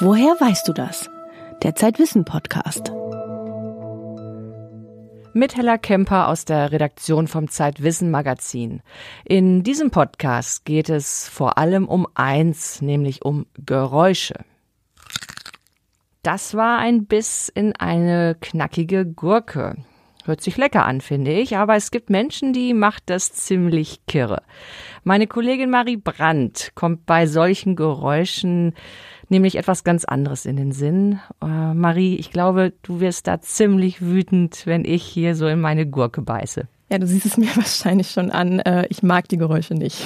Woher weißt du das? Der Zeitwissen Podcast. Mit Hella Kemper aus der Redaktion vom Zeitwissen Magazin. In diesem Podcast geht es vor allem um eins, nämlich um Geräusche. Das war ein Biss in eine knackige Gurke. Hört sich lecker an, finde ich, aber es gibt Menschen, die macht das ziemlich kirre. Meine Kollegin Marie Brandt kommt bei solchen Geräuschen nämlich etwas ganz anderes in den Sinn. Äh, Marie, ich glaube, du wirst da ziemlich wütend, wenn ich hier so in meine Gurke beiße. Ja, du siehst es mir wahrscheinlich schon an. Äh, ich mag die Geräusche nicht.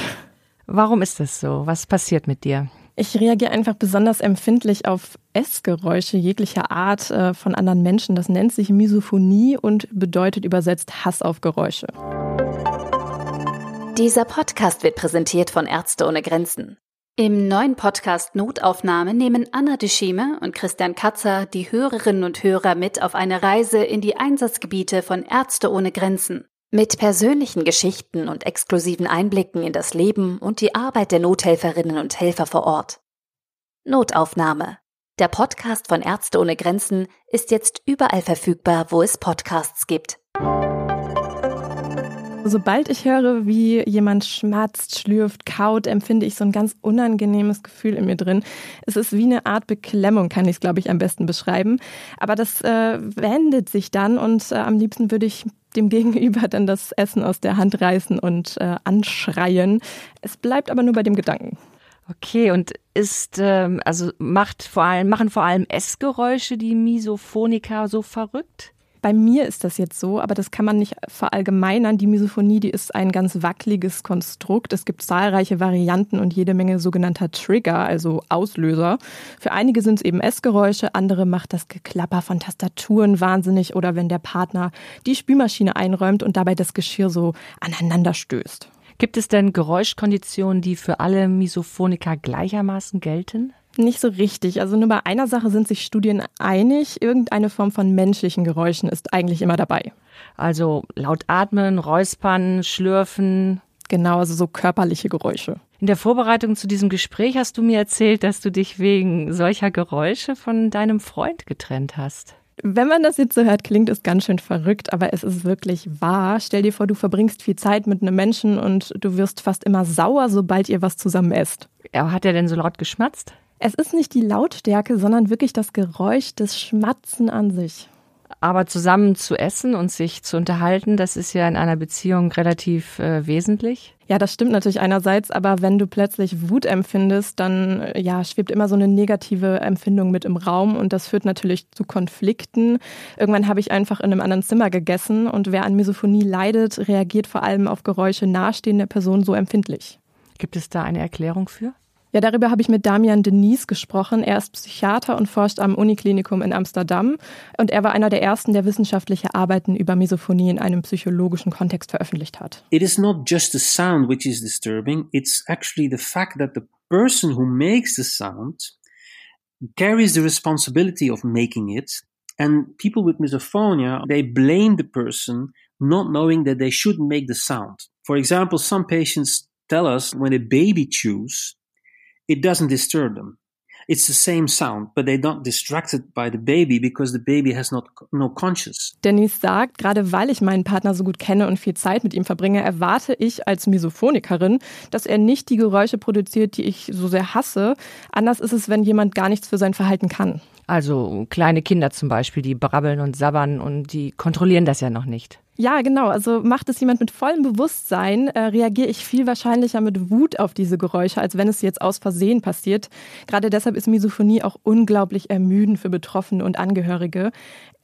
Warum ist das so? Was passiert mit dir? Ich reagiere einfach besonders empfindlich auf Essgeräusche jeglicher Art äh, von anderen Menschen. Das nennt sich Misophonie und bedeutet übersetzt Hass auf Geräusche. Dieser Podcast wird präsentiert von Ärzte ohne Grenzen. Im neuen Podcast Notaufnahme nehmen Anna Duschime und Christian Katzer die Hörerinnen und Hörer mit auf eine Reise in die Einsatzgebiete von Ärzte ohne Grenzen. Mit persönlichen Geschichten und exklusiven Einblicken in das Leben und die Arbeit der Nothelferinnen und Helfer vor Ort. Notaufnahme. Der Podcast von Ärzte ohne Grenzen ist jetzt überall verfügbar, wo es Podcasts gibt. Sobald ich höre, wie jemand schmatzt, schlürft, kaut, empfinde ich so ein ganz unangenehmes Gefühl in mir drin. Es ist wie eine Art Beklemmung, kann ich es, glaube ich, am besten beschreiben. Aber das äh, wendet sich dann und äh, am liebsten würde ich dem Gegenüber dann das Essen aus der Hand reißen und äh, anschreien. Es bleibt aber nur bei dem Gedanken. Okay, und ist, ähm, also macht vor allem, machen vor allem Essgeräusche die Misophoniker so verrückt? Bei mir ist das jetzt so, aber das kann man nicht verallgemeinern. Die Misophonie, die ist ein ganz wackeliges Konstrukt. Es gibt zahlreiche Varianten und jede Menge sogenannter Trigger, also Auslöser. Für einige sind es eben Essgeräusche, andere macht das Geklapper von Tastaturen wahnsinnig oder wenn der Partner die Spülmaschine einräumt und dabei das Geschirr so aneinander stößt. Gibt es denn Geräuschkonditionen, die für alle Misophoniker gleichermaßen gelten? Nicht so richtig. Also nur bei einer Sache sind sich Studien einig. Irgendeine Form von menschlichen Geräuschen ist eigentlich immer dabei. Also laut atmen, räuspern, schlürfen. Genau, also so körperliche Geräusche. In der Vorbereitung zu diesem Gespräch hast du mir erzählt, dass du dich wegen solcher Geräusche von deinem Freund getrennt hast. Wenn man das jetzt so hört, klingt es ganz schön verrückt, aber es ist wirklich wahr. Stell dir vor, du verbringst viel Zeit mit einem Menschen und du wirst fast immer sauer, sobald ihr was zusammen esst. Hat er denn so laut geschmatzt? Es ist nicht die Lautstärke, sondern wirklich das Geräusch des Schmatzen an sich. Aber zusammen zu essen und sich zu unterhalten, das ist ja in einer Beziehung relativ äh, wesentlich. Ja, das stimmt natürlich einerseits, aber wenn du plötzlich Wut empfindest, dann äh, ja, schwebt immer so eine negative Empfindung mit im Raum und das führt natürlich zu Konflikten. Irgendwann habe ich einfach in einem anderen Zimmer gegessen und wer an Misophonie leidet, reagiert vor allem auf Geräusche nahestehender Personen so empfindlich. Gibt es da eine Erklärung für? Ja, darüber habe ich mit Damian Denise gesprochen. Er ist Psychiater und forscht am Uniklinikum in Amsterdam. Und er war einer der ersten, der wissenschaftliche Arbeiten über Misophonie in einem psychologischen Kontext veröffentlicht hat. It is not just the sound which is disturbing, it's actually the fact that the person who makes the sound carries the responsibility of making it. And people with misophonia, they blame the person not knowing that they shouldn't make the sound. For example, some patients tell us when a baby chews, it doesn't disturb them. It's the same sound, but they're not distracted by the baby because the baby has not no conscious. Denise sagt, gerade weil ich meinen Partner so gut kenne und viel Zeit mit ihm verbringe, erwarte ich als Misophonikerin, dass er nicht die Geräusche produziert, die ich so sehr hasse. Anders ist es, wenn jemand gar nichts für sein Verhalten kann. Also kleine Kinder zum Beispiel, die brabbeln und sabbern und die kontrollieren das ja noch nicht. Ja, genau. Also macht es jemand mit vollem Bewusstsein, äh, reagiere ich viel wahrscheinlicher mit Wut auf diese Geräusche, als wenn es jetzt aus Versehen passiert. Gerade deshalb ist Misophonie auch unglaublich ermüdend für Betroffene und Angehörige.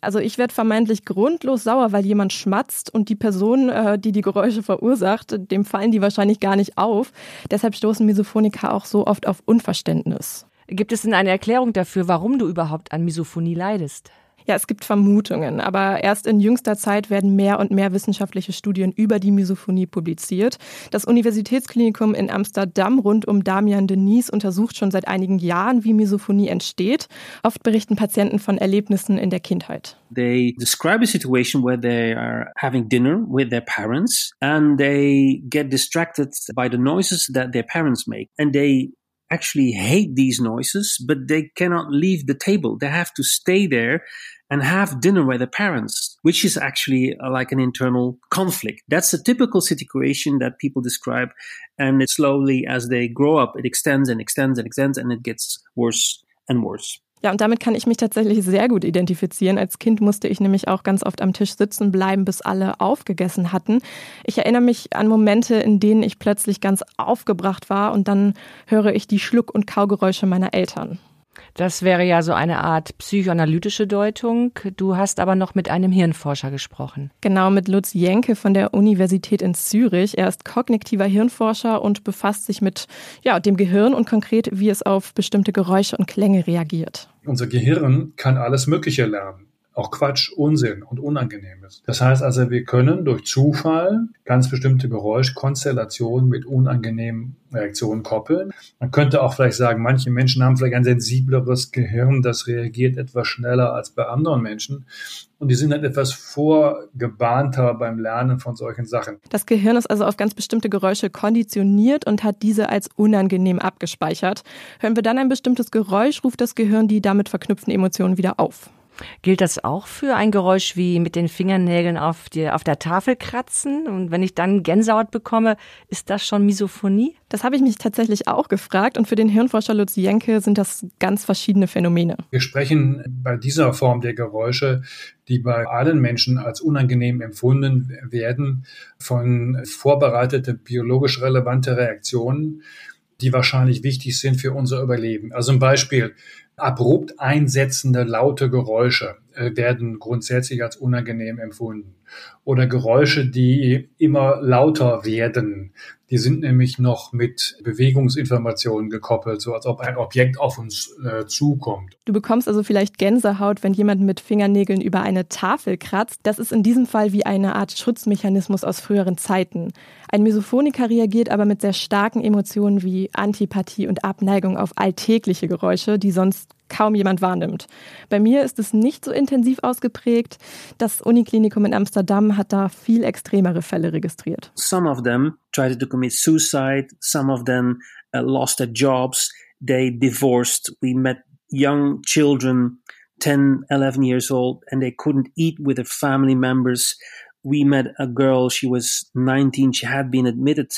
Also ich werde vermeintlich grundlos sauer, weil jemand schmatzt und die Person, äh, die die Geräusche verursacht, dem fallen die wahrscheinlich gar nicht auf. Deshalb stoßen Misophoniker auch so oft auf Unverständnis. Gibt es denn eine Erklärung dafür, warum du überhaupt an Misophonie leidest? Ja, es gibt Vermutungen, aber erst in jüngster Zeit werden mehr und mehr wissenschaftliche Studien über die Misophonie publiziert. Das Universitätsklinikum in Amsterdam rund um Damian Denise untersucht schon seit einigen Jahren, wie Misophonie entsteht. Oft berichten Patienten von Erlebnissen in der Kindheit. They describe a situation where they are having dinner with their parents and they get distracted by the noises that their parents make and they actually hate these noises, but they cannot leave the table. They have to stay there and have dinner with their parents, which is actually uh, like an internal conflict. That's a typical situation that people describe. And it slowly, as they grow up, it extends and extends and extends and it gets worse and worse. Ja, und damit kann ich mich tatsächlich sehr gut identifizieren. Als Kind musste ich nämlich auch ganz oft am Tisch sitzen bleiben, bis alle aufgegessen hatten. Ich erinnere mich an Momente, in denen ich plötzlich ganz aufgebracht war und dann höre ich die Schluck- und Kaugeräusche meiner Eltern. Das wäre ja so eine Art psychoanalytische Deutung. Du hast aber noch mit einem Hirnforscher gesprochen. Genau, mit Lutz Jenke von der Universität in Zürich. Er ist kognitiver Hirnforscher und befasst sich mit ja, dem Gehirn und konkret, wie es auf bestimmte Geräusche und Klänge reagiert. Unser Gehirn kann alles Mögliche lernen auch Quatsch, Unsinn und Unangenehmes. Das heißt also, wir können durch Zufall ganz bestimmte Geräuschkonstellationen mit unangenehmen Reaktionen koppeln. Man könnte auch vielleicht sagen, manche Menschen haben vielleicht ein sensibleres Gehirn, das reagiert etwas schneller als bei anderen Menschen. Und die sind dann etwas vorgebahnter beim Lernen von solchen Sachen. Das Gehirn ist also auf ganz bestimmte Geräusche konditioniert und hat diese als unangenehm abgespeichert. Hören wir dann ein bestimmtes Geräusch, ruft das Gehirn die damit verknüpften Emotionen wieder auf. Gilt das auch für ein Geräusch wie mit den Fingernägeln auf, die, auf der Tafel kratzen? Und wenn ich dann Gänsehaut bekomme, ist das schon Misophonie? Das habe ich mich tatsächlich auch gefragt. Und für den Hirnforscher Lutz Jenke sind das ganz verschiedene Phänomene. Wir sprechen bei dieser Form der Geräusche, die bei allen Menschen als unangenehm empfunden werden, von vorbereitete biologisch relevante Reaktionen die wahrscheinlich wichtig sind für unser Überleben. Also ein Beispiel, abrupt einsetzende laute Geräusche werden grundsätzlich als unangenehm empfunden. Oder Geräusche, die immer lauter werden. Die sind nämlich noch mit Bewegungsinformationen gekoppelt, so als ob ein Objekt auf uns äh, zukommt. Du bekommst also vielleicht Gänsehaut, wenn jemand mit Fingernägeln über eine Tafel kratzt. Das ist in diesem Fall wie eine Art Schutzmechanismus aus früheren Zeiten. Ein Misophoniker reagiert aber mit sehr starken Emotionen wie Antipathie und Abneigung auf alltägliche Geräusche, die sonst kaum jemand wahrnimmt. Bei mir ist es nicht so intensiv ausgeprägt. Das Uniklinikum in Amsterdam hat da viel extremere Fälle registriert. Some of them tried to commit suicide, some of them uh, lost their jobs, they divorced. We met young children 10, 11 years old and they couldn't eat with their family members. We met a girl, she was 19, she had been admitted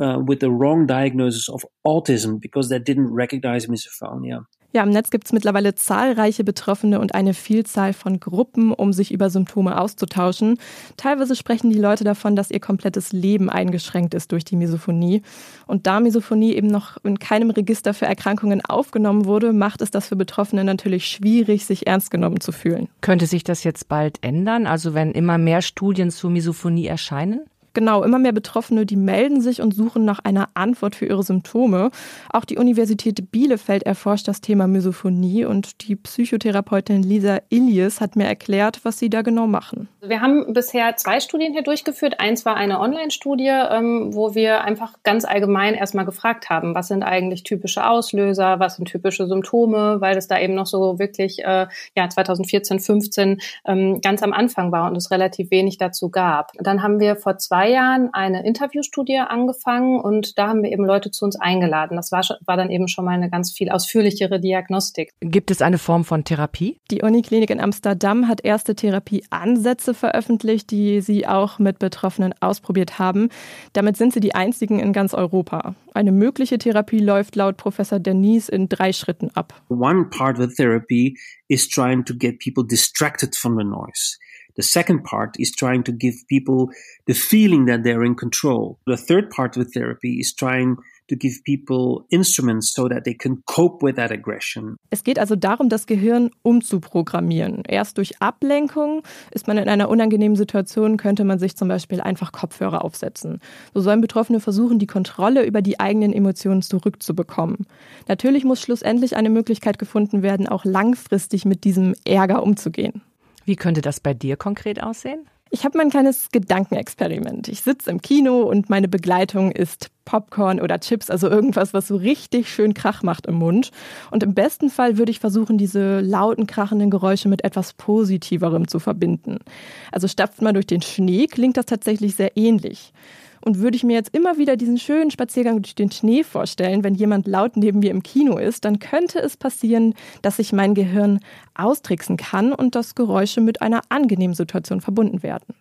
uh, with the wrong diagnosis of autism because they didn't recognize misophonia. Ja, im Netz gibt es mittlerweile zahlreiche Betroffene und eine Vielzahl von Gruppen, um sich über Symptome auszutauschen. Teilweise sprechen die Leute davon, dass ihr komplettes Leben eingeschränkt ist durch die Misophonie. Und da Misophonie eben noch in keinem Register für Erkrankungen aufgenommen wurde, macht es das für Betroffene natürlich schwierig, sich ernst genommen zu fühlen. Könnte sich das jetzt bald ändern? Also wenn immer mehr Studien zur Misophonie erscheinen? Genau, immer mehr Betroffene, die melden sich und suchen nach einer Antwort für ihre Symptome. Auch die Universität Bielefeld erforscht das Thema Misophonie und die Psychotherapeutin Lisa Ilias hat mir erklärt, was sie da genau machen. Wir haben bisher zwei Studien hier durchgeführt. Eins war eine Online-Studie, ähm, wo wir einfach ganz allgemein erstmal gefragt haben, was sind eigentlich typische Auslöser, was sind typische Symptome, weil es da eben noch so wirklich äh, ja 2014, 15 ähm, ganz am Anfang war und es relativ wenig dazu gab. Dann haben wir vor zwei zwei Jahren eine Interviewstudie angefangen und da haben wir eben Leute zu uns eingeladen. Das war, war dann eben schon mal eine ganz viel ausführlichere Diagnostik. Gibt es eine Form von Therapie? Die Uniklinik in Amsterdam hat erste Therapieansätze veröffentlicht, die sie auch mit Betroffenen ausprobiert haben. Damit sind sie die einzigen in ganz Europa. Eine mögliche Therapie läuft laut Professor Denise in drei Schritten ab. One part of the therapy is trying to get people distracted from the noise. The second part is trying to give people the feeling that they're in control. The third part of therapy is trying to give people instruments so that they can cope with that aggression. Es geht also darum, das Gehirn umzuprogrammieren. Erst durch Ablenkung ist man in einer unangenehmen Situation, könnte man sich zum Beispiel einfach Kopfhörer aufsetzen. So sollen Betroffene versuchen, die Kontrolle über die eigenen Emotionen zurückzubekommen. Natürlich muss schlussendlich eine Möglichkeit gefunden werden, auch langfristig mit diesem Ärger umzugehen. Wie könnte das bei dir konkret aussehen? Ich habe mein kleines Gedankenexperiment. Ich sitze im Kino und meine Begleitung ist Popcorn oder Chips, also irgendwas, was so richtig schön Krach macht im Mund. Und im besten Fall würde ich versuchen, diese lauten, krachenden Geräusche mit etwas Positiverem zu verbinden. Also stapft man durch den Schnee, klingt das tatsächlich sehr ähnlich. Und würde ich mir jetzt immer wieder diesen schönen Spaziergang durch den Schnee vorstellen, wenn jemand laut neben mir im Kino ist, dann könnte es passieren, dass sich mein Gehirn austricksen kann und dass Geräusche mit einer angenehmen Situation verbunden werden.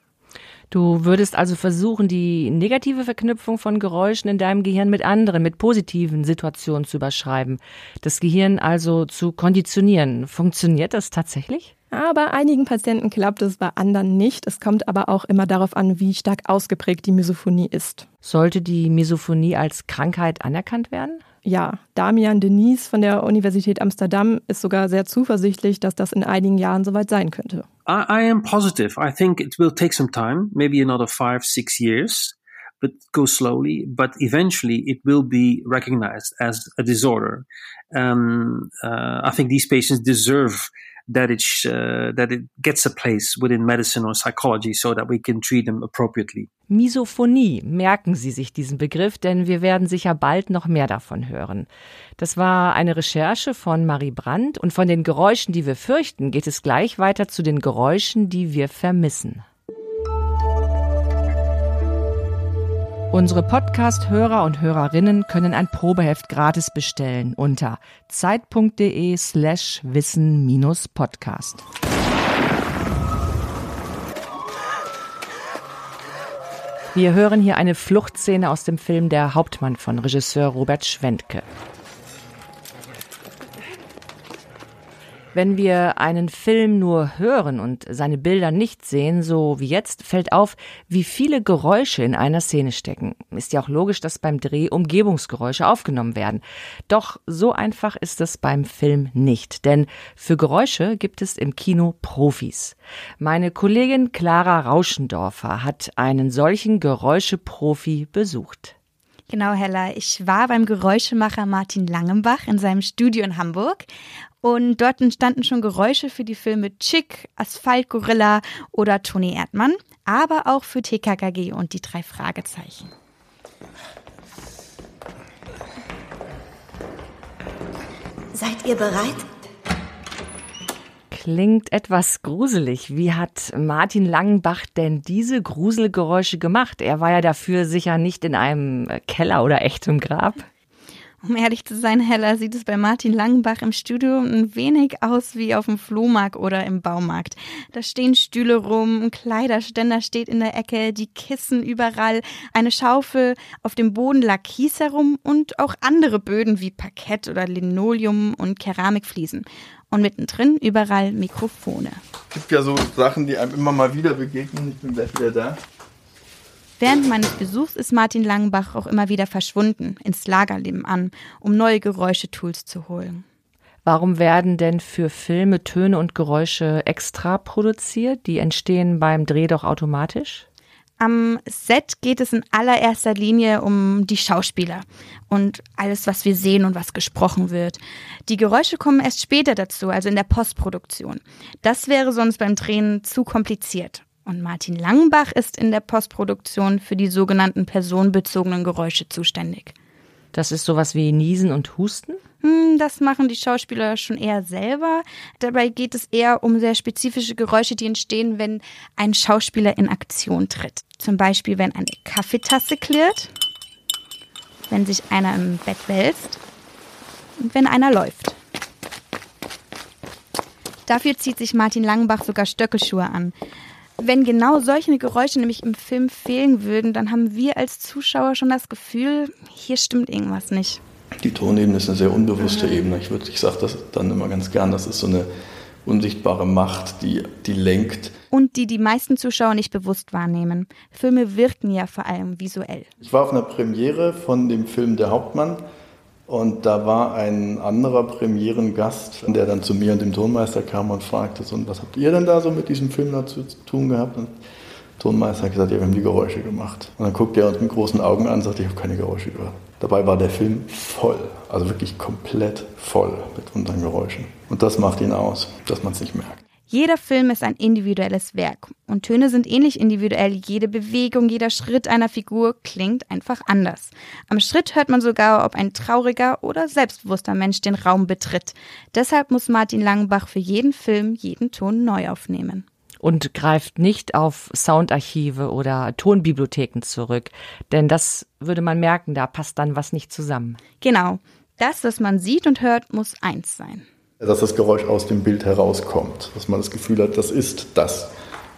Du würdest also versuchen, die negative Verknüpfung von Geräuschen in deinem Gehirn mit anderen, mit positiven Situationen zu überschreiben. Das Gehirn also zu konditionieren. Funktioniert das tatsächlich? Ja, bei einigen Patienten klappt es, bei anderen nicht. Es kommt aber auch immer darauf an, wie stark ausgeprägt die Misophonie ist. Sollte die Misophonie als Krankheit anerkannt werden? Ja, Damian Denise von der Universität Amsterdam ist sogar sehr zuversichtlich, dass das in einigen Jahren soweit sein könnte. I, I am positive. I think it will take some time, maybe another five, six years, but go slowly. But eventually, it will be recognized as a disorder. Um, uh, I think these patients deserve that it uh, that it gets a place within medicine or psychology, so that we can treat them appropriately. Misophonie, merken Sie sich diesen Begriff, denn wir werden sicher bald noch mehr davon hören. Das war eine Recherche von Marie Brandt und von den Geräuschen, die wir fürchten, geht es gleich weiter zu den Geräuschen, die wir vermissen. Unsere Podcast-Hörer und Hörerinnen können ein Probeheft gratis bestellen unter zeit.de slash wissen-podcast. Wir hören hier eine Fluchtszene aus dem Film Der Hauptmann von Regisseur Robert Schwentke. Wenn wir einen Film nur hören und seine Bilder nicht sehen, so wie jetzt, fällt auf, wie viele Geräusche in einer Szene stecken. Ist ja auch logisch, dass beim Dreh Umgebungsgeräusche aufgenommen werden. Doch so einfach ist es beim Film nicht, denn für Geräusche gibt es im Kino Profis. Meine Kollegin Clara Rauschendorfer hat einen solchen Geräuscheprofi besucht. Genau, Hella. Ich war beim Geräuschemacher Martin Langenbach in seinem Studio in Hamburg und dort entstanden schon Geräusche für die Filme Chick, Asphalt Gorilla oder Toni Erdmann, aber auch für TKKG und die drei Fragezeichen. Seid ihr bereit? Klingt etwas gruselig. Wie hat Martin Langenbach denn diese Gruselgeräusche gemacht? Er war ja dafür sicher nicht in einem Keller oder echtem Grab. Um ehrlich zu sein, Hella, sieht es bei Martin Langenbach im Studio ein wenig aus wie auf dem Flohmarkt oder im Baumarkt. Da stehen Stühle rum, ein Kleiderständer steht in der Ecke, die Kissen überall, eine Schaufel, auf dem Boden lag Kies herum und auch andere Böden wie Parkett oder Linoleum und Keramikfliesen. Und mittendrin überall Mikrofone. Es gibt ja so Sachen, die einem immer mal wieder begegnen. Ich bin gleich wieder da. Während meines Besuchs ist Martin Langenbach auch immer wieder verschwunden, ins Lagerleben an, um neue Geräuschetools zu holen. Warum werden denn für Filme Töne und Geräusche extra produziert? Die entstehen beim Dreh doch automatisch? Am Set geht es in allererster Linie um die Schauspieler und alles, was wir sehen und was gesprochen wird. Die Geräusche kommen erst später dazu, also in der Postproduktion. Das wäre sonst beim Drehen zu kompliziert. Und Martin Langenbach ist in der Postproduktion für die sogenannten personenbezogenen Geräusche zuständig. Das ist sowas wie Niesen und Husten? Hm, das machen die Schauspieler schon eher selber. Dabei geht es eher um sehr spezifische Geräusche, die entstehen, wenn ein Schauspieler in Aktion tritt. Zum Beispiel, wenn eine Kaffeetasse klirrt, wenn sich einer im Bett wälzt und wenn einer läuft. Dafür zieht sich Martin Langenbach sogar Stöckelschuhe an. Wenn genau solche Geräusche nämlich im Film fehlen würden, dann haben wir als Zuschauer schon das Gefühl, hier stimmt irgendwas nicht. Die Tonebene ist eine sehr unbewusste Ebene. Ich, ich sage das dann immer ganz gern, das ist so eine unsichtbare Macht, die, die lenkt. Und die die meisten Zuschauer nicht bewusst wahrnehmen. Filme wirken ja vor allem visuell. Ich war auf einer Premiere von dem Film Der Hauptmann und da war ein anderer Premierengast, der dann zu mir und dem Tonmeister kam und fragte, so, was habt ihr denn da so mit diesem Film dazu zu tun gehabt? Und der Tonmeister hat gesagt, ja, wir haben die Geräusche gemacht. Und dann guckte er uns mit großen Augen an und sagte, ich habe keine Geräusche gehört. Dabei war der Film voll, also wirklich komplett voll mit unseren Geräuschen. Und das macht ihn aus, dass man es nicht merkt. Jeder Film ist ein individuelles Werk und Töne sind ähnlich individuell. Jede Bewegung, jeder Schritt einer Figur klingt einfach anders. Am Schritt hört man sogar, ob ein trauriger oder selbstbewusster Mensch den Raum betritt. Deshalb muss Martin Langenbach für jeden Film jeden Ton neu aufnehmen. und greift nicht auf Soundarchive oder Tonbibliotheken zurück, denn das würde man merken, da passt dann was nicht zusammen. Genau. Das, was man sieht und hört, muss eins sein. Dass das Geräusch aus dem Bild herauskommt, dass man das Gefühl hat, das ist das,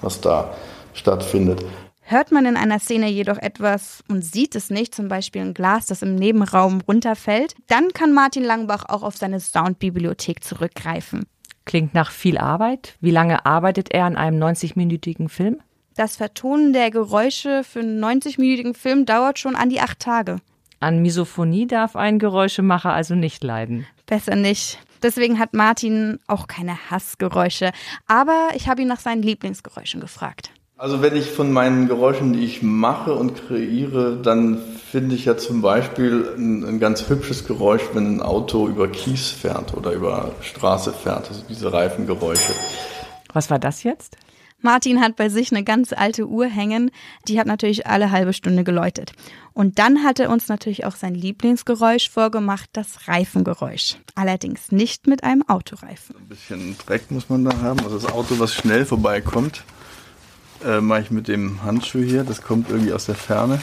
was da stattfindet. Hört man in einer Szene jedoch etwas und sieht es nicht, zum Beispiel ein Glas, das im Nebenraum runterfällt, dann kann Martin Langbach auch auf seine Soundbibliothek zurückgreifen. Klingt nach viel Arbeit. Wie lange arbeitet er an einem 90-minütigen Film? Das Vertonen der Geräusche für einen 90-minütigen Film dauert schon an die acht Tage. An Misophonie darf ein Geräuschemacher also nicht leiden. Besser nicht. Deswegen hat Martin auch keine Hassgeräusche. Aber ich habe ihn nach seinen Lieblingsgeräuschen gefragt. Also wenn ich von meinen Geräuschen, die ich mache und kreiere, dann finde ich ja zum Beispiel ein, ein, ganz hübsches Geräusch, wenn ein Auto über Kies fährt oder über Straße fährt, also diese Reifengeräusche. Was war das jetzt? Martin hat bei sich eine ganz alte Uhr hängen, die hat natürlich alle halbe Stunde geläutet. Und dann hat er uns natürlich auch sein Lieblingsgeräusch vorgemacht, das Reifengeräusch. Allerdings nicht mit einem Autoreifen. Ein bisschen Dreck muss man da haben, also das Auto, was schnell vorbeikommt äh, mache ich mit dem Handschuh hier. Das kommt irgendwie aus der Ferne.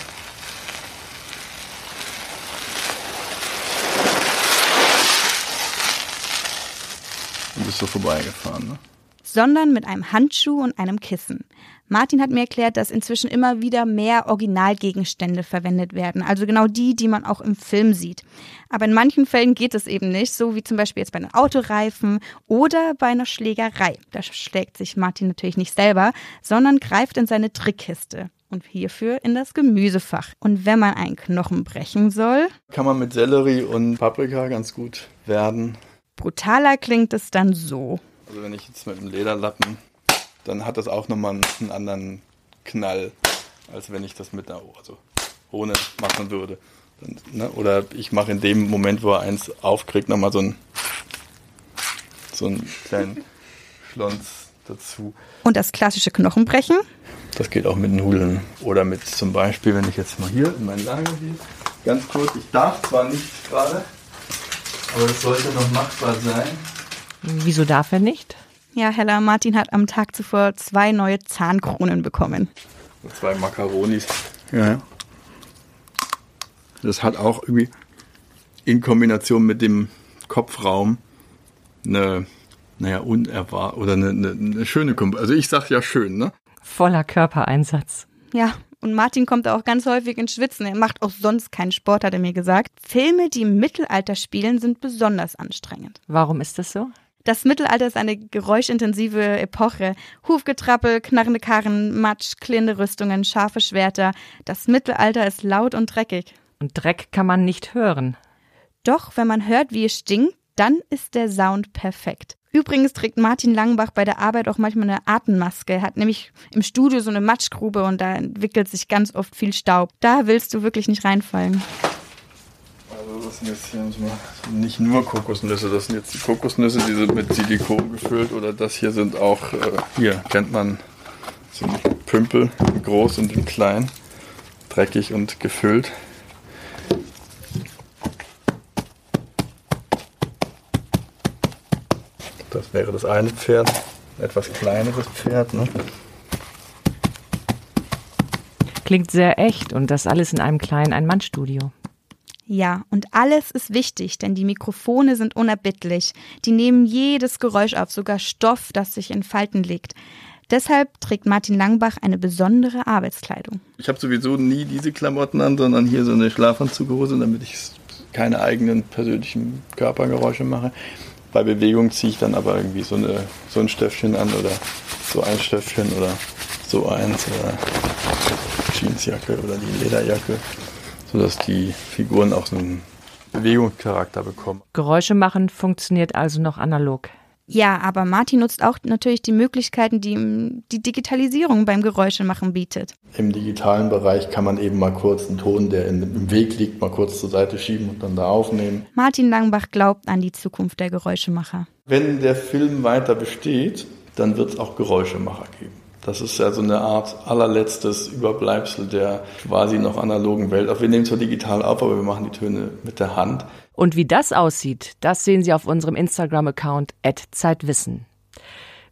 Und ist so vorbeigefahren. Ne? Sondern mit einem Handschuh und einem Kissen. Martin hat mir erklärt, dass inzwischen immer wieder mehr Originalgegenstände verwendet werden, also genau die, die man auch im Film sieht. Aber in manchen Fällen geht es eben nicht, so wie zum Beispiel jetzt bei einem Autoreifen oder bei einer Schlägerei. Da schlägt sich Martin natürlich nicht selber, sondern greift in seine Trickkiste und hierfür in das Gemüsefach. Und wenn man einen Knochen brechen soll, kann man mit Sellerie und Paprika ganz gut werden. Brutaler klingt es dann so. Also wenn ich jetzt mit einem Lederlappen dann hat das auch nochmal einen anderen Knall, als wenn ich das mit einer also ohne machen würde. Dann, ne? Oder ich mache in dem Moment, wo er eins aufkriegt, nochmal so einen, so einen kleinen Schlons dazu. Und das klassische Knochenbrechen? Das geht auch mit Nudeln. Oder mit zum Beispiel, wenn ich jetzt mal hier in mein Lager gehe, ganz kurz, ich darf zwar nicht gerade, aber es sollte noch machbar sein. Wieso darf er nicht? Ja, Hella, Martin hat am Tag zuvor zwei neue Zahnkronen bekommen. Zwei Makaronis. Ja. Das hat auch irgendwie in Kombination mit dem Kopfraum eine, naja, unerwartet oder eine, eine, eine schöne Kombi. Also ich sag ja schön, ne? Voller Körpereinsatz. Ja, und Martin kommt auch ganz häufig ins Schwitzen. Er macht auch sonst keinen Sport, hat er mir gesagt. Filme, die im Mittelalter spielen, sind besonders anstrengend. Warum ist das so? Das Mittelalter ist eine geräuschintensive Epoche. Hufgetrappel, knarrende Karren, Matsch, klirrende Rüstungen, scharfe Schwerter. Das Mittelalter ist laut und dreckig. Und Dreck kann man nicht hören. Doch, wenn man hört, wie es stinkt, dann ist der Sound perfekt. Übrigens trägt Martin Langenbach bei der Arbeit auch manchmal eine Atemmaske. Er hat nämlich im Studio so eine Matschgrube und da entwickelt sich ganz oft viel Staub. Da willst du wirklich nicht reinfallen. Das sind jetzt hier nicht nur Kokosnüsse, das sind jetzt die Kokosnüsse, die sind mit Silikon gefüllt oder das hier sind auch, äh, hier kennt man, so Pümpel, groß und klein, dreckig und gefüllt. Das wäre das eine Pferd, etwas kleineres Pferd. Ne? Klingt sehr echt und das alles in einem kleinen Ein-Mann-Studio. Ja, und alles ist wichtig, denn die Mikrofone sind unerbittlich. Die nehmen jedes Geräusch auf, sogar Stoff, das sich in Falten legt. Deshalb trägt Martin Langbach eine besondere Arbeitskleidung. Ich habe sowieso nie diese Klamotten an, sondern hier so eine Schlafanzughose, damit ich keine eigenen persönlichen Körpergeräusche mache. Bei Bewegung ziehe ich dann aber irgendwie so, eine, so ein Stöffchen an oder so ein Stöffchen oder so eins oder Jeansjacke oder die Lederjacke sodass die Figuren auch so einen Bewegungscharakter bekommen. Geräusche machen funktioniert also noch analog. Ja, aber Martin nutzt auch natürlich die Möglichkeiten, die die Digitalisierung beim Geräuschemachen bietet. Im digitalen Bereich kann man eben mal kurz einen Ton, der im Weg liegt, mal kurz zur Seite schieben und dann da aufnehmen. Martin Langbach glaubt an die Zukunft der Geräuschemacher. Wenn der Film weiter besteht, dann wird es auch Geräuschemacher geben. Das ist ja so eine Art allerletztes Überbleibsel der quasi noch analogen Welt. Auch wir nehmen zwar digital auf, aber wir machen die Töne mit der Hand. Und wie das aussieht, das sehen Sie auf unserem Instagram-Account Zeitwissen.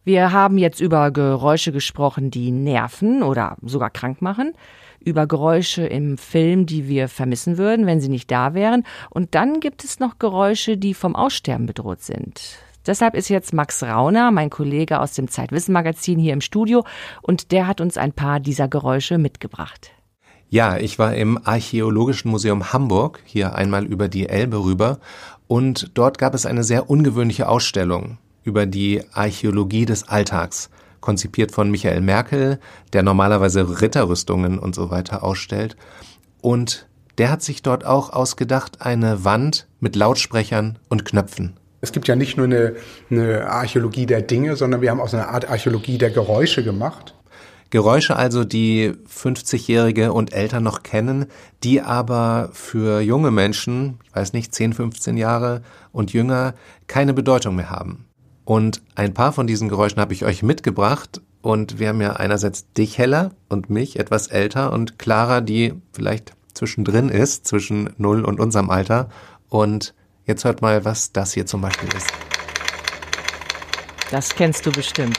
Wir haben jetzt über Geräusche gesprochen, die nerven oder sogar krank machen, über Geräusche im Film, die wir vermissen würden, wenn sie nicht da wären, und dann gibt es noch Geräusche, die vom Aussterben bedroht sind. Deshalb ist jetzt Max Rauner, mein Kollege aus dem Zeitwissen Magazin, hier im Studio und der hat uns ein paar dieser Geräusche mitgebracht. Ja, ich war im Archäologischen Museum Hamburg, hier einmal über die Elbe rüber, und dort gab es eine sehr ungewöhnliche Ausstellung über die Archäologie des Alltags, konzipiert von Michael Merkel, der normalerweise Ritterrüstungen und so weiter ausstellt. Und der hat sich dort auch ausgedacht, eine Wand mit Lautsprechern und Knöpfen. Es gibt ja nicht nur eine, eine Archäologie der Dinge, sondern wir haben auch so eine Art Archäologie der Geräusche gemacht. Geräusche also, die 50-Jährige und älter noch kennen, die aber für junge Menschen, ich weiß nicht, 10, 15 Jahre und jünger, keine Bedeutung mehr haben. Und ein paar von diesen Geräuschen habe ich euch mitgebracht. Und wir haben ja einerseits dich, Hella, und mich, etwas älter, und Clara, die vielleicht zwischendrin ist, zwischen null und unserem Alter. Und jetzt hört mal, was das hier zum Beispiel ist. Das kennst du bestimmt.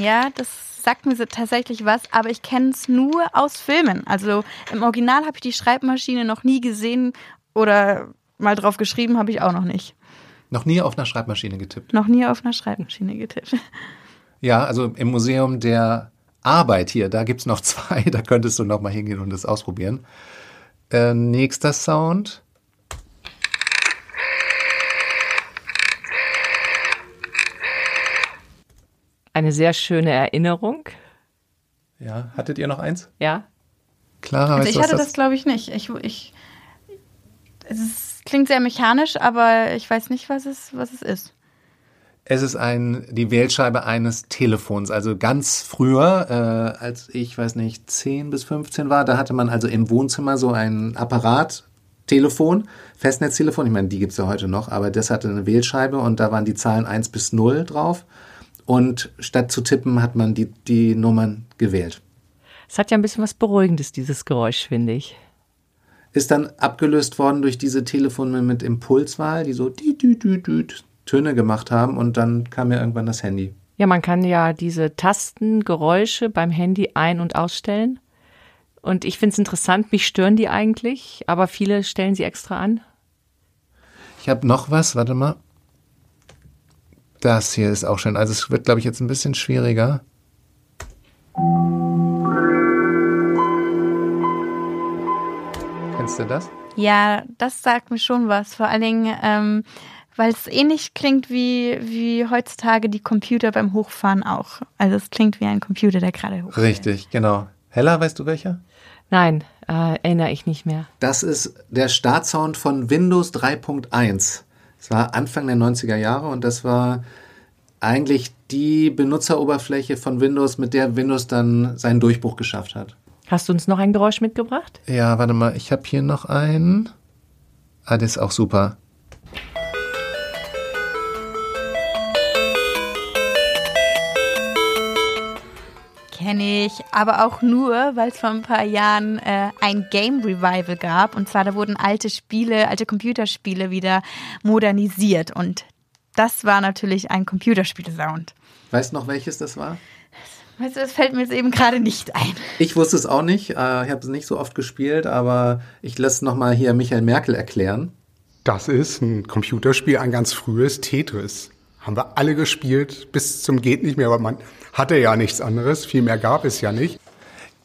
Ja, das sagt mir tatsächlich was, aber ich kenne es nur aus Filmen. Also im Original habe ich die Schreibmaschine noch nie gesehen oder mal drauf geschrieben habe ich auch noch nicht. Noch nie auf einer Schreibmaschine getippt? Noch nie auf einer Schreibmaschine getippt. Ja, also im Museum der Arbeit hier, da gibt es noch zwei, da könntest du noch mal hingehen und das ausprobieren. Äh, nächster Sound. Eine sehr schöne Erinnerung. Ja, hattet ihr noch eins? Ja. Clara, also ich hatte das, das glaube ich nicht. Ich, ich, es ist, klingt sehr mechanisch, aber ich weiß nicht, was es, was es ist. Es ist ein, die Wählscheibe eines Telefons. Also ganz früher, äh, als ich, weiß nicht, 10 bis 15 war, da hatte man also im Wohnzimmer so ein Apparat, Telefon, Festnetztelefon. Ich meine, die gibt es ja heute noch, aber das hatte eine Wählscheibe und da waren die Zahlen 1 bis 0 drauf. Und statt zu tippen, hat man die, die Nummern gewählt. Es hat ja ein bisschen was Beruhigendes, dieses Geräusch, finde ich. Ist dann abgelöst worden durch diese Telefone mit Impulswahl, die so die, die, die, die Töne gemacht haben und dann kam ja irgendwann das Handy. Ja, man kann ja diese Tastengeräusche beim Handy ein- und ausstellen. Und ich finde es interessant, mich stören die eigentlich, aber viele stellen sie extra an. Ich habe noch was, warte mal. Das hier ist auch schön. Also es wird, glaube ich, jetzt ein bisschen schwieriger. Kennst du das? Ja, das sagt mir schon was. Vor allen Dingen, ähm, weil es ähnlich klingt wie, wie heutzutage die Computer beim Hochfahren auch. Also es klingt wie ein Computer, der gerade hochfährt. Richtig, genau. Hella, weißt du welcher? Nein, äh, erinnere ich nicht mehr. Das ist der Startsound von Windows 3.1. Es war Anfang der 90er Jahre und das war eigentlich die Benutzeroberfläche von Windows, mit der Windows dann seinen Durchbruch geschafft hat. Hast du uns noch ein Geräusch mitgebracht? Ja, warte mal, ich habe hier noch einen. Ah, das ist auch super. Kenne ich, aber auch nur, weil es vor ein paar Jahren äh, ein Game Revival gab. Und zwar, da wurden alte Spiele, alte Computerspiele wieder modernisiert. Und das war natürlich ein Computerspiel-Sound. Weißt du noch, welches das war? Weißt du, das fällt mir jetzt eben gerade nicht ein. Ich wusste es auch nicht. Äh, ich habe es nicht so oft gespielt, aber ich lasse nochmal hier Michael Merkel erklären. Das ist ein Computerspiel, ein ganz frühes Tetris. Haben wir alle gespielt, bis zum geht nicht mehr, aber man hatte ja nichts anderes. Viel mehr gab es ja nicht.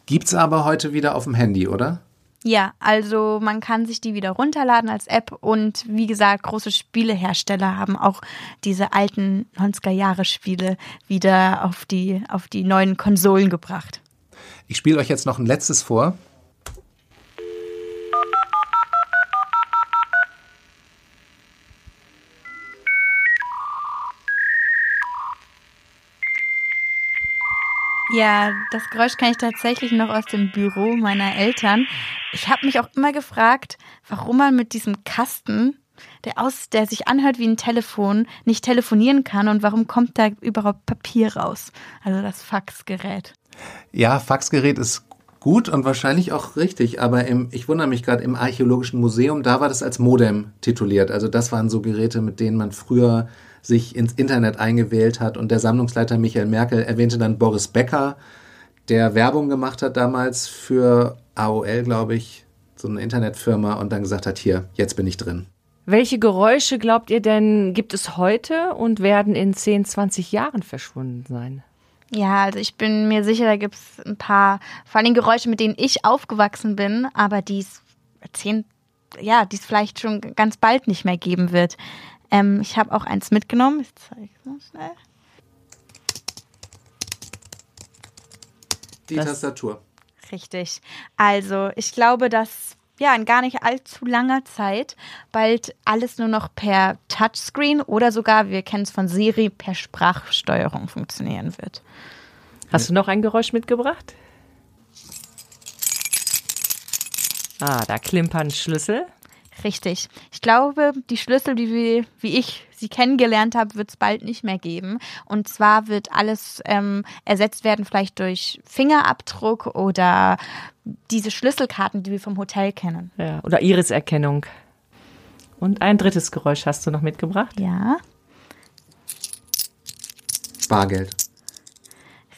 Gibt's aber heute wieder auf dem Handy, oder? Ja, also man kann sich die wieder runterladen als App und wie gesagt, große Spielehersteller haben auch diese alten 90er Jahre Spiele wieder auf die, auf die neuen Konsolen gebracht. Ich spiele euch jetzt noch ein letztes vor. Ja, das Geräusch kann ich tatsächlich noch aus dem Büro meiner Eltern. Ich habe mich auch immer gefragt, warum man mit diesem Kasten, der aus, der sich anhört wie ein Telefon, nicht telefonieren kann und warum kommt da überhaupt Papier raus? Also das Faxgerät. Ja, Faxgerät ist gut und wahrscheinlich auch richtig, aber im, ich wundere mich gerade, im Archäologischen Museum, da war das als Modem tituliert. Also das waren so Geräte, mit denen man früher sich ins Internet eingewählt hat. Und der Sammlungsleiter Michael Merkel erwähnte dann Boris Becker, der Werbung gemacht hat damals für AOL, glaube ich, so eine Internetfirma und dann gesagt hat, hier, jetzt bin ich drin. Welche Geräusche glaubt ihr denn gibt es heute und werden in 10, 20 Jahren verschwunden sein? Ja, also ich bin mir sicher, da gibt es ein paar, vor allem Geräusche, mit denen ich aufgewachsen bin, aber die es zehn, ja, die es vielleicht schon ganz bald nicht mehr geben wird. Ähm, ich habe auch eins mitgenommen. Ich zeige es mal schnell. Die das, Tastatur. Richtig. Also ich glaube, dass ja in gar nicht allzu langer Zeit bald alles nur noch per Touchscreen oder sogar, wir kennen es von Siri, per Sprachsteuerung funktionieren wird. Hast du noch ein Geräusch mitgebracht? Ah, da klimpern Schlüssel. Richtig. Ich glaube, die Schlüssel, die wir, wie ich sie kennengelernt habe, wird es bald nicht mehr geben. Und zwar wird alles ähm, ersetzt werden, vielleicht durch Fingerabdruck oder diese Schlüsselkarten, die wir vom Hotel kennen. Ja, oder Iriserkennung. Und ein drittes Geräusch hast du noch mitgebracht? Ja. Bargeld.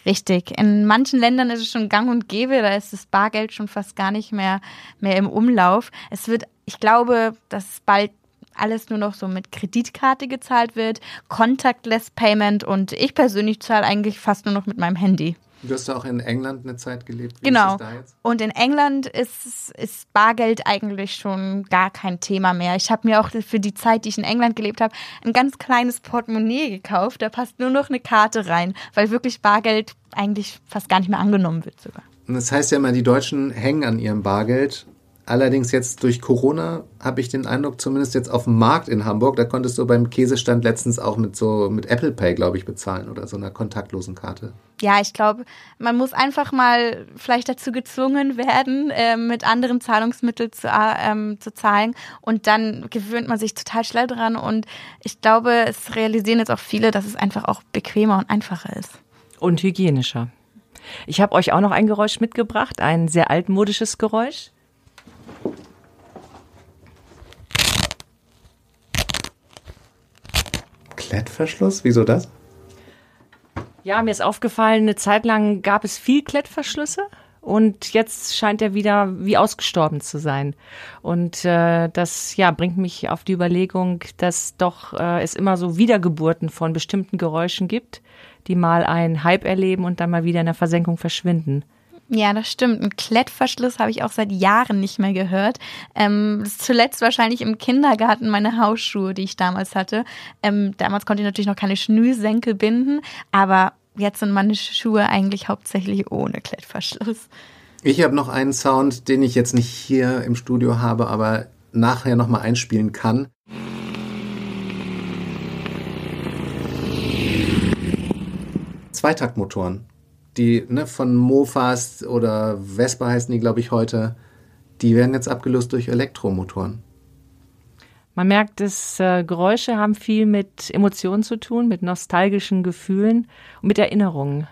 Richtig. In manchen Ländern ist es schon gang und gäbe, da ist das Bargeld schon fast gar nicht mehr, mehr im Umlauf. Es wird ich glaube, dass bald alles nur noch so mit Kreditkarte gezahlt wird, Contactless Payment und ich persönlich zahle eigentlich fast nur noch mit meinem Handy. Du hast auch in England eine Zeit gelebt. Wie genau. Und in England ist, ist Bargeld eigentlich schon gar kein Thema mehr. Ich habe mir auch für die Zeit, die ich in England gelebt habe, ein ganz kleines Portemonnaie gekauft. Da passt nur noch eine Karte rein, weil wirklich Bargeld eigentlich fast gar nicht mehr angenommen wird sogar. Und das heißt ja immer, die Deutschen hängen an ihrem Bargeld Allerdings jetzt durch Corona habe ich den Eindruck, zumindest jetzt auf dem Markt in Hamburg, da konntest du beim Käsestand letztens auch mit so mit Apple Pay, glaube ich, bezahlen oder so einer kontaktlosen Karte. Ja, ich glaube, man muss einfach mal vielleicht dazu gezwungen werden, äh, mit anderen Zahlungsmitteln zu, äh, ähm, zu zahlen und dann gewöhnt man sich total schnell dran und ich glaube, es realisieren jetzt auch viele, dass es einfach auch bequemer und einfacher ist. Und hygienischer. Ich habe euch auch noch ein Geräusch mitgebracht, ein sehr altmodisches Geräusch. Klettverschluss? Wieso das? Ja, mir ist aufgefallen, eine Zeit lang gab es viel Klettverschlüsse und jetzt scheint er wieder wie ausgestorben zu sein. Und äh, das ja bringt mich auf die Überlegung, dass doch äh, es immer so Wiedergeburten von bestimmten Geräuschen gibt, die mal einen Hype erleben und dann mal wieder in der Versenkung verschwinden. Ja, das stimmt. Ein Klettverschluss habe ich auch seit Jahren nicht mehr gehört. Ähm, zuletzt wahrscheinlich im Kindergarten meine Hausschuhe, die ich damals hatte. Ähm, damals konnte ich natürlich noch keine Schnürsenkel binden, aber jetzt sind meine Schuhe eigentlich hauptsächlich ohne Klettverschluss. Ich habe noch einen Sound, den ich jetzt nicht hier im Studio habe, aber nachher nochmal einspielen kann. Zweitaktmotoren die ne, von Mofas oder Vespa heißen die, glaube ich, heute, die werden jetzt abgelöst durch Elektromotoren. Man merkt, dass äh, Geräusche haben viel mit Emotionen zu tun, mit nostalgischen Gefühlen und mit Erinnerungen.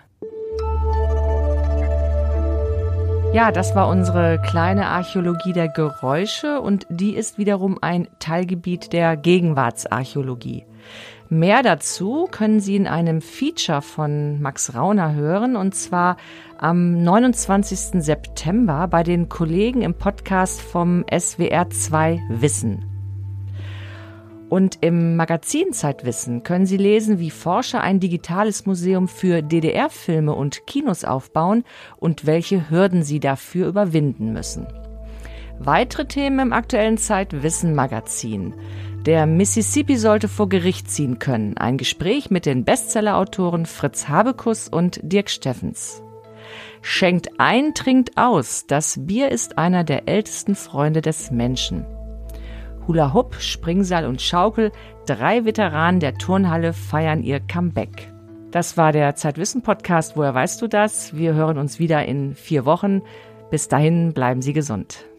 Ja, das war unsere kleine Archäologie der Geräusche und die ist wiederum ein Teilgebiet der Gegenwartsarchäologie. Mehr dazu können Sie in einem Feature von Max Rauner hören und zwar am 29. September bei den Kollegen im Podcast vom SWR 2 Wissen. Und im Magazin Zeitwissen können Sie lesen, wie Forscher ein digitales Museum für DDR-Filme und Kinos aufbauen und welche Hürden sie dafür überwinden müssen. Weitere Themen im aktuellen Zeitwissen Magazin. Der Mississippi sollte vor Gericht ziehen können. Ein Gespräch mit den Bestsellerautoren Fritz Habekus und Dirk Steffens. Schenkt ein, trinkt aus. Das Bier ist einer der ältesten Freunde des Menschen. Hula Hoop, Springseil und Schaukel, drei Veteranen der Turnhalle feiern ihr Comeback. Das war der Zeitwissen Podcast. Woher weißt du das? Wir hören uns wieder in vier Wochen. Bis dahin bleiben Sie gesund.